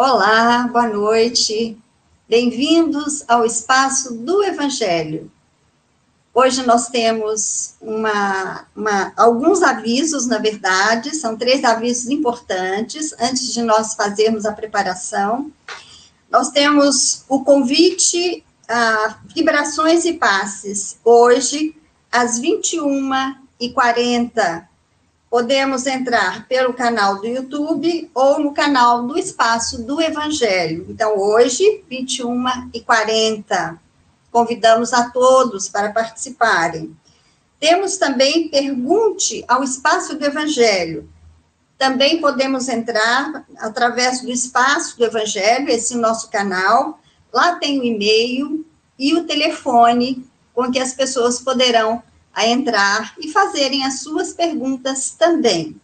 Olá, boa noite. Bem-vindos ao espaço do Evangelho. Hoje nós temos uma, uma, alguns avisos, na verdade, são três avisos importantes, antes de nós fazermos a preparação. Nós temos o convite a Vibrações e Passes, hoje, às 21h40 podemos entrar pelo canal do YouTube ou no canal do Espaço do Evangelho. Então, hoje, 21 e 40 convidamos a todos para participarem. Temos também Pergunte ao Espaço do Evangelho. Também podemos entrar através do Espaço do Evangelho, esse nosso canal. Lá tem o e-mail e o telefone com que as pessoas poderão a entrar e fazerem as suas perguntas também.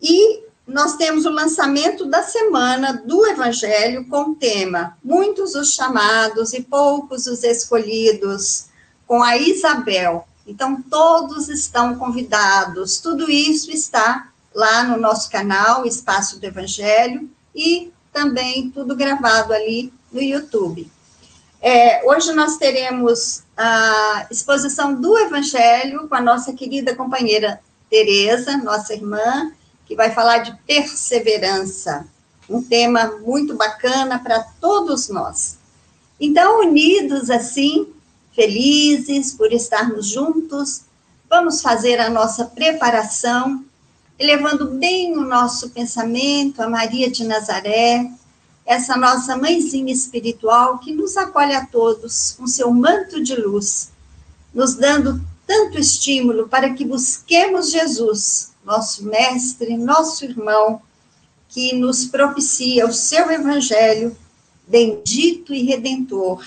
E nós temos o lançamento da semana do Evangelho com o tema Muitos os chamados e poucos os escolhidos, com a Isabel. Então, todos estão convidados. Tudo isso está lá no nosso canal, Espaço do Evangelho, e também tudo gravado ali no YouTube. É, hoje nós teremos a exposição do Evangelho com a nossa querida companheira Tereza, nossa irmã, que vai falar de perseverança, um tema muito bacana para todos nós. Então, unidos assim, felizes por estarmos juntos, vamos fazer a nossa preparação, elevando bem o nosso pensamento a Maria de Nazaré, essa nossa mãezinha espiritual que nos acolhe a todos com seu manto de luz, nos dando tanto estímulo para que busquemos Jesus, nosso mestre, nosso irmão, que nos propicia o seu evangelho bendito e redentor.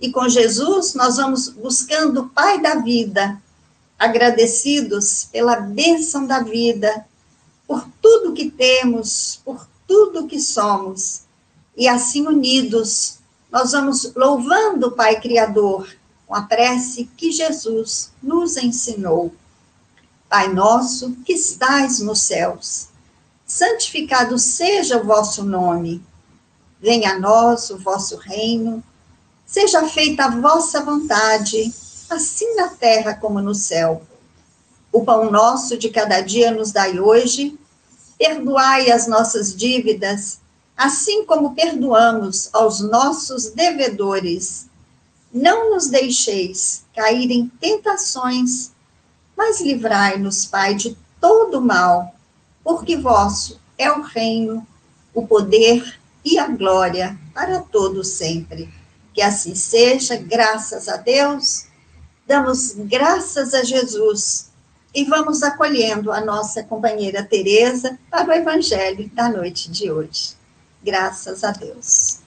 E com Jesus nós vamos buscando o Pai da vida, agradecidos pela bênção da vida, por tudo que temos, por tudo que somos e assim unidos, nós vamos louvando o Pai Criador com a prece que Jesus nos ensinou. Pai nosso que estais nos céus, santificado seja o vosso nome. Venha a nós o vosso reino. Seja feita a vossa vontade, assim na terra como no céu. O pão nosso de cada dia nos dai hoje. Perdoai as nossas dívidas, assim como perdoamos aos nossos devedores. Não nos deixeis cair em tentações, mas livrai-nos, Pai, de todo mal, porque vosso é o reino, o poder e a glória para todo sempre. Que assim seja, graças a Deus. Damos graças a Jesus e vamos acolhendo a nossa companheira Teresa para o evangelho da noite de hoje. Graças a Deus.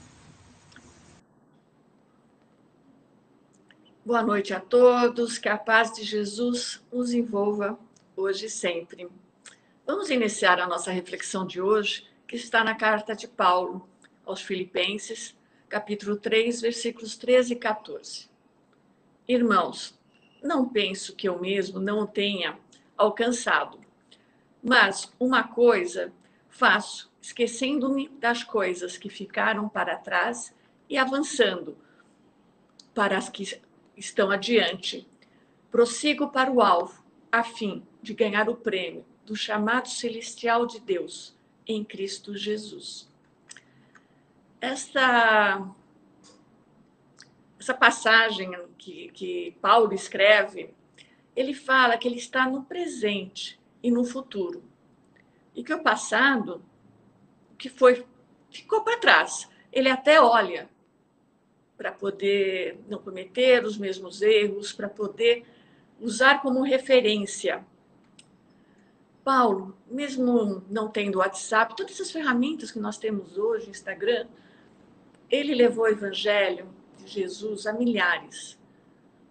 Boa noite a todos, que a paz de Jesus nos envolva hoje e sempre. Vamos iniciar a nossa reflexão de hoje, que está na carta de Paulo aos Filipenses, capítulo 3, versículos 13 e 14. Irmãos, não penso que eu mesmo não o tenha alcançado, mas uma coisa faço esquecendo-me das coisas que ficaram para trás e avançando para as que estão adiante. Prossigo para o alvo, a fim de ganhar o prêmio do chamado celestial de Deus em Cristo Jesus. Esta, essa passagem que, que Paulo escreve, ele fala que ele está no presente e no futuro. E que o passado que foi ficou para trás. Ele até olha para poder não cometer os mesmos erros, para poder usar como referência. Paulo, mesmo não tendo WhatsApp, todas essas ferramentas que nós temos hoje, Instagram, ele levou o evangelho de Jesus a milhares,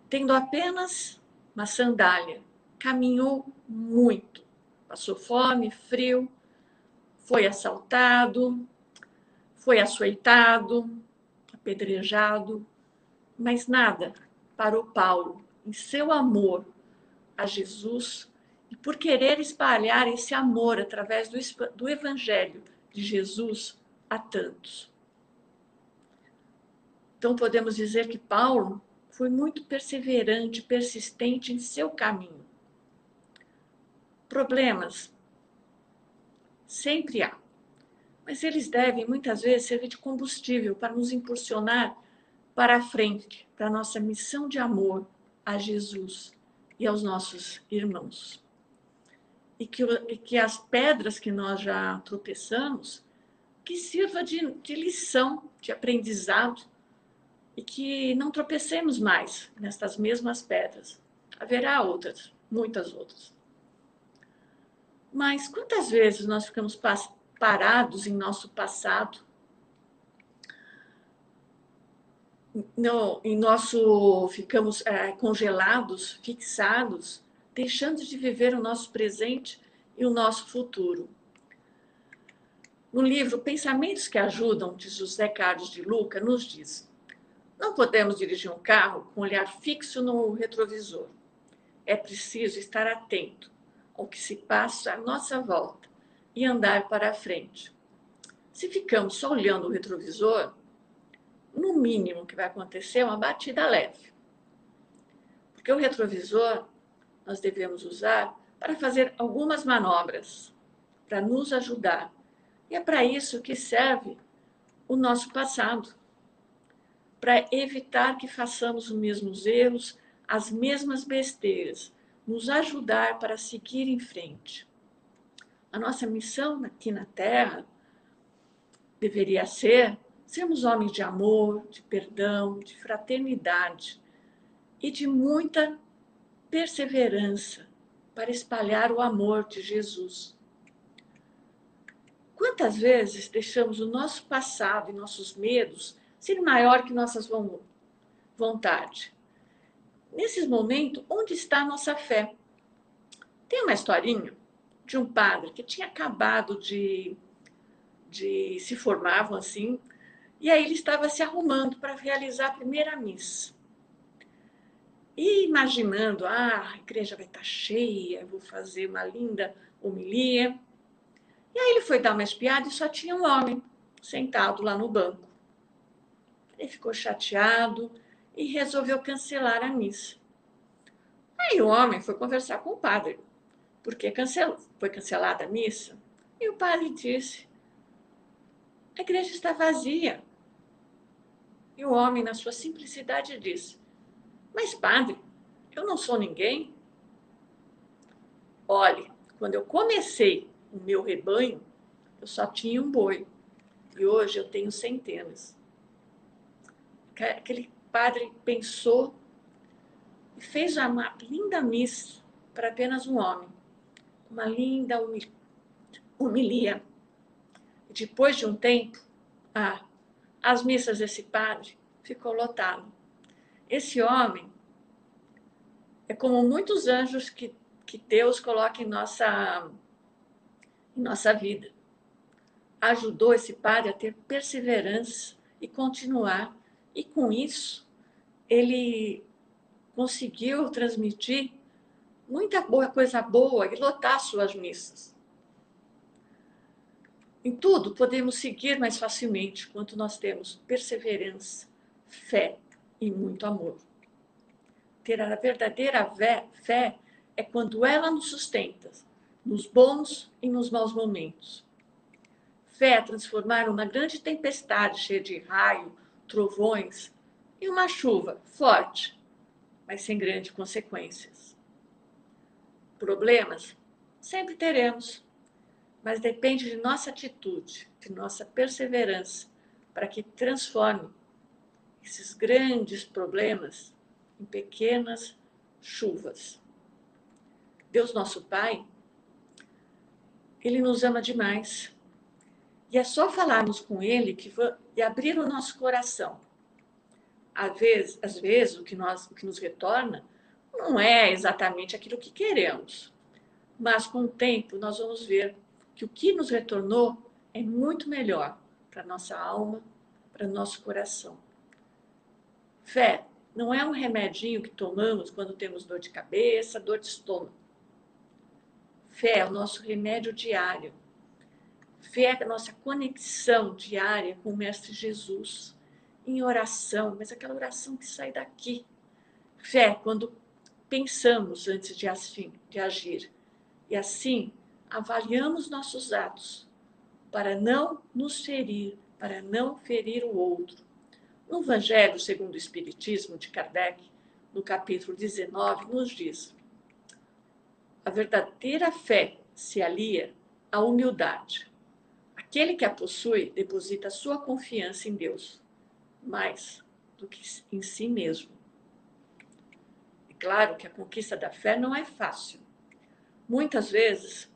tendo apenas uma sandália. Caminhou muito, passou fome, frio, foi assaltado, foi açoitado, apedrejado, mas nada parou Paulo em seu amor a Jesus e por querer espalhar esse amor através do, do Evangelho de Jesus a tantos. Então, podemos dizer que Paulo foi muito perseverante, persistente em seu caminho. Problemas sempre há, mas eles devem muitas vezes servir de combustível para nos impulsionar para a frente, para a nossa missão de amor a Jesus e aos nossos irmãos. E que, e que as pedras que nós já tropeçamos, que sirva de, de lição, de aprendizado, e que não tropecemos mais nestas mesmas pedras. Haverá outras, muitas outras. Mas quantas vezes nós ficamos parados em nosso passado, no, em nosso ficamos é, congelados, fixados, deixando de viver o nosso presente e o nosso futuro. No livro Pensamentos que Ajudam, de José Carlos de Luca, nos diz: não podemos dirigir um carro com o olhar fixo no retrovisor. É preciso estar atento ao que se passa à nossa volta e andar para a frente. Se ficamos só olhando o retrovisor, no mínimo que vai acontecer é uma batida leve. Porque o retrovisor nós devemos usar para fazer algumas manobras, para nos ajudar. E é para isso que serve o nosso passado para evitar que façamos os mesmos erros, as mesmas besteiras, nos ajudar para seguir em frente. A nossa missão aqui na Terra deveria ser sermos homens de amor, de perdão, de fraternidade e de muita perseverança para espalhar o amor de Jesus. Quantas vezes deixamos o nosso passado e nossos medos ser maior que nossas vontades? Nesses momentos, onde está a nossa fé? Tem uma historinha de um padre que tinha acabado de, de se formar, assim, e aí ele estava se arrumando para realizar a primeira missa. E imaginando, ah, a igreja vai estar cheia, vou fazer uma linda homilia. E aí ele foi dar uma espiada e só tinha um homem sentado lá no banco. Ele ficou chateado e resolveu cancelar a missa. Aí o homem foi conversar com o padre, porque cancelou, foi cancelada a missa. E o padre disse: a igreja está vazia. E o homem, na sua simplicidade, disse: Mas, padre, eu não sou ninguém. Olhe, quando eu comecei o meu rebanho, eu só tinha um boi. E hoje eu tenho centenas. Aquele padre pensou e fez uma linda missa para apenas um homem. Uma linda homilia. Depois de um tempo, as missas desse padre ficou lotado. Esse homem é como muitos anjos que, que Deus coloca em nossa, em nossa vida. Ajudou esse padre a ter perseverança e continuar. E com isso, ele conseguiu transmitir muita boa, coisa boa e lotar suas missas. Em tudo, podemos seguir mais facilmente quanto nós temos perseverança, fé e muito amor. Ter a verdadeira fé é quando ela nos sustenta, nos bons e nos maus momentos. Fé é transformar uma grande tempestade cheia de raio, trovões e uma chuva forte, mas sem grandes consequências. Problemas sempre teremos mas depende de nossa atitude, de nossa perseverança, para que transforme esses grandes problemas em pequenas chuvas. Deus, nosso Pai, Ele nos ama demais. E é só falarmos com Ele que, e abrir o nosso coração. Às vezes, às vezes o, que nós, o que nos retorna não é exatamente aquilo que queremos, mas com o tempo nós vamos ver que o que nos retornou é muito melhor para nossa alma, para nosso coração. Fé não é um remedinho que tomamos quando temos dor de cabeça, dor de estômago. Fé é o nosso remédio diário. fé é a nossa conexão diária com o Mestre Jesus, em oração, mas aquela oração que sai daqui. Fé, quando pensamos antes de, assim, de agir. E assim, avaliamos nossos atos para não nos ferir, para não ferir o outro. No Evangelho segundo o Espiritismo de Kardec, no capítulo 19, nos diz: a verdadeira fé se alia à humildade. Aquele que a possui deposita sua confiança em Deus, mais do que em si mesmo. É claro que a conquista da fé não é fácil. Muitas vezes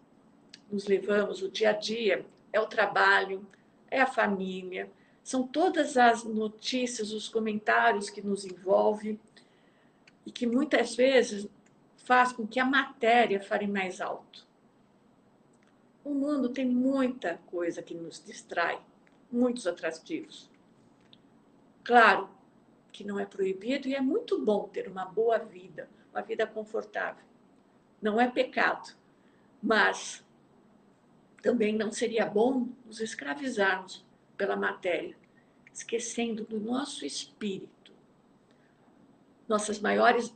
nos levamos o dia a dia, é o trabalho, é a família, são todas as notícias, os comentários que nos envolvem e que muitas vezes faz com que a matéria fale mais alto. O mundo tem muita coisa que nos distrai, muitos atrativos. Claro que não é proibido e é muito bom ter uma boa vida, uma vida confortável. Não é pecado, mas também não seria bom nos escravizarmos pela matéria, esquecendo do nosso espírito. Nossas maiores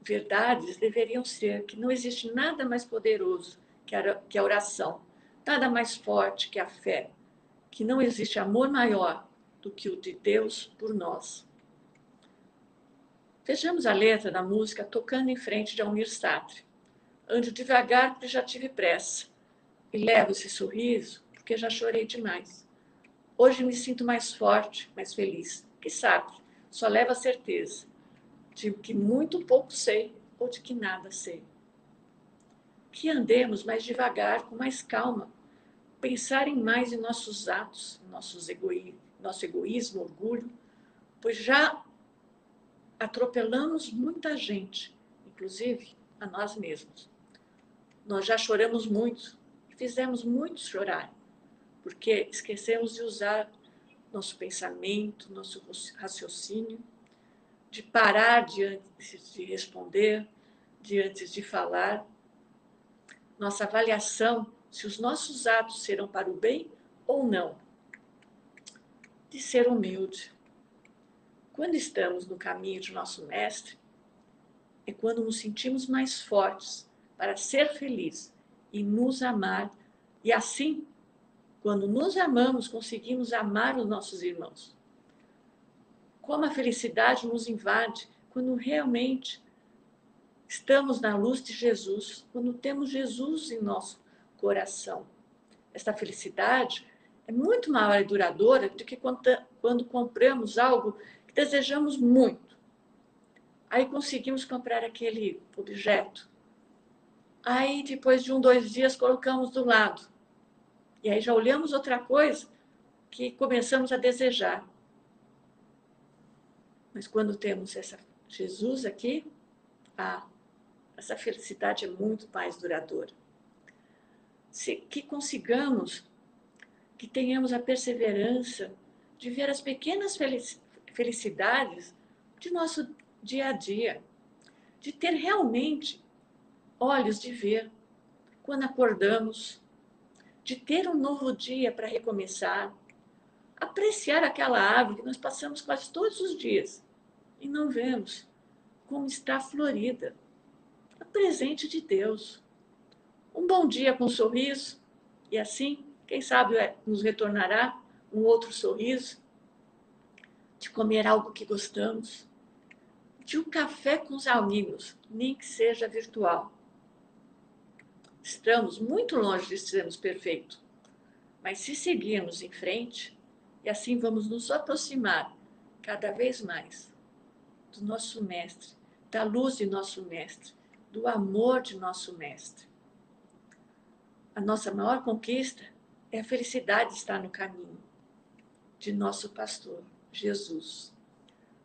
verdades deveriam ser que não existe nada mais poderoso que a oração, nada mais forte que a fé, que não existe amor maior do que o de Deus por nós. Vejamos a letra da música Tocando em Frente de Almir Sartre. Ando devagar porque já tive pressa e levo esse sorriso porque já chorei demais. Hoje me sinto mais forte, mais feliz. Que sabe, só leva a certeza de que muito pouco sei ou de que nada sei. Que andemos mais devagar, com mais calma, pensarem mais em nossos atos, nossos egoí nosso egoísmo, orgulho, pois já atropelamos muita gente, inclusive a nós mesmos. Nós já choramos muito, fizemos muitos chorar porque esquecemos de usar nosso pensamento, nosso raciocínio, de parar diante de responder, diante de falar. Nossa avaliação se os nossos atos serão para o bem ou não. De ser humilde. Quando estamos no caminho de nosso Mestre, é quando nos sentimos mais fortes para ser felizes e nos amar, e assim quando nos amamos, conseguimos amar os nossos irmãos. Como a felicidade nos invade quando realmente estamos na luz de Jesus, quando temos Jesus em nosso coração. Esta felicidade é muito maior e duradoura do que quando compramos algo que desejamos muito. Aí conseguimos comprar aquele objeto. Aí, depois de um, dois dias, colocamos do lado e aí já olhamos outra coisa que começamos a desejar. Mas quando temos essa Jesus aqui, essa felicidade é muito mais duradoura. Se, que consigamos, que tenhamos a perseverança de ver as pequenas felicidades de nosso dia a dia, de ter realmente olhos de ver quando acordamos, de ter um novo dia para recomeçar, apreciar aquela árvore que nós passamos quase todos os dias e não vemos como está florida, a presente de Deus. Um bom dia com um sorriso e assim, quem sabe é, nos retornará um outro sorriso, de comer algo que gostamos, de um café com os amigos, nem que seja virtual Estamos muito longe de sermos perfeitos, mas se seguirmos em frente, e assim vamos nos aproximar cada vez mais do nosso Mestre, da luz de nosso Mestre, do amor de nosso Mestre. A nossa maior conquista é a felicidade de estar no caminho de nosso pastor, Jesus.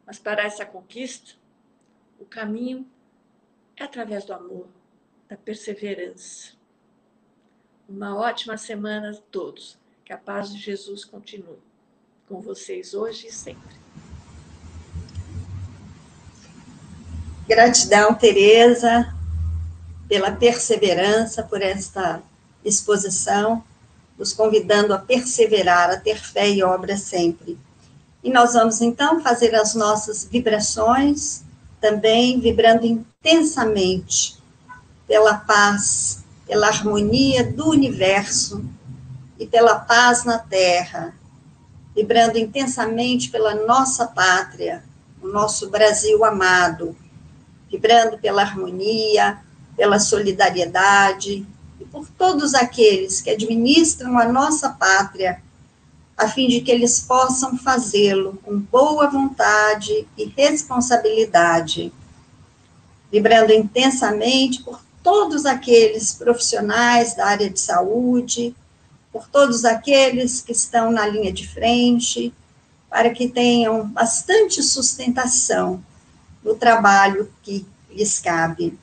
Mas para essa conquista, o caminho é através do amor, da perseverança. Uma ótima semana a todos. Que a paz de Jesus continue com vocês hoje e sempre. Gratidão, Tereza, pela perseverança, por esta exposição. Nos convidando a perseverar, a ter fé e obra sempre. E nós vamos então fazer as nossas vibrações, também vibrando intensamente pela paz, pela harmonia do universo e pela paz na terra, vibrando intensamente pela nossa pátria, o nosso Brasil amado, vibrando pela harmonia, pela solidariedade e por todos aqueles que administram a nossa pátria, a fim de que eles possam fazê-lo com boa vontade e responsabilidade, vibrando intensamente por todos aqueles profissionais da área de saúde, por todos aqueles que estão na linha de frente, para que tenham bastante sustentação no trabalho que lhes cabe.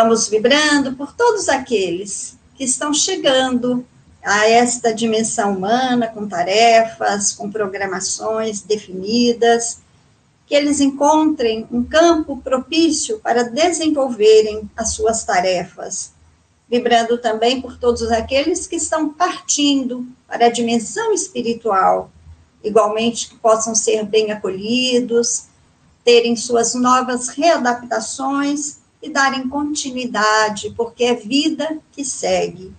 Vamos vibrando por todos aqueles que estão chegando a esta dimensão humana com tarefas, com programações definidas, que eles encontrem um campo propício para desenvolverem as suas tarefas, vibrando também por todos aqueles que estão partindo para a dimensão espiritual, igualmente que possam ser bem acolhidos, terem suas novas readaptações e darem continuidade, porque é vida que segue.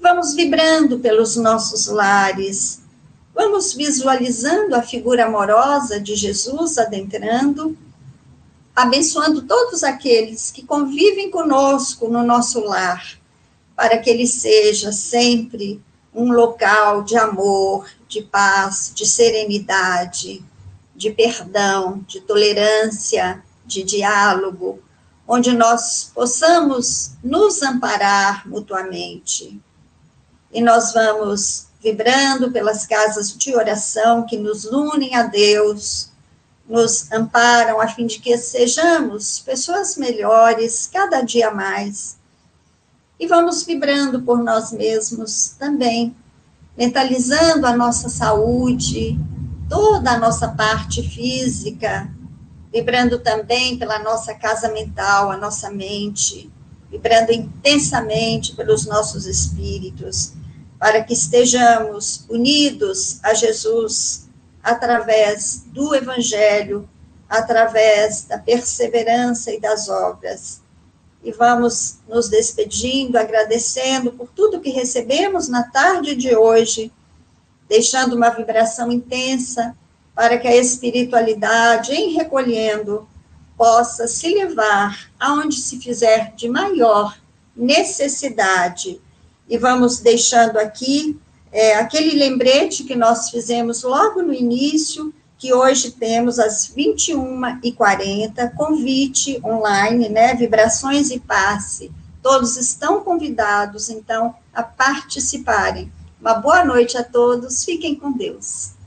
Vamos vibrando pelos nossos lares, Vamos visualizando a figura amorosa de Jesus adentrando, abençoando todos aqueles que convivem conosco no nosso lar, para que ele seja sempre um local de amor, de paz, de serenidade, de perdão, de tolerância, de diálogo, onde nós possamos nos amparar mutuamente. E nós vamos vibrando pelas casas de oração que nos unem a Deus, nos amparam a fim de que sejamos pessoas melhores cada dia mais. E vamos vibrando por nós mesmos também, mentalizando a nossa saúde, toda a nossa parte física, vibrando também pela nossa casa mental, a nossa mente, vibrando intensamente pelos nossos espíritos para que estejamos unidos a Jesus através do Evangelho, através da perseverança e das obras. E vamos nos despedindo, agradecendo por tudo que recebemos na tarde de hoje, deixando uma vibração intensa para que a espiritualidade, em recolhendo, possa se levar aonde se fizer de maior necessidade e vamos deixando aqui é, aquele lembrete que nós fizemos logo no início, que hoje temos às 21h40, convite online, né, vibrações e passe. Todos estão convidados, então, a participarem. Uma boa noite a todos, fiquem com Deus.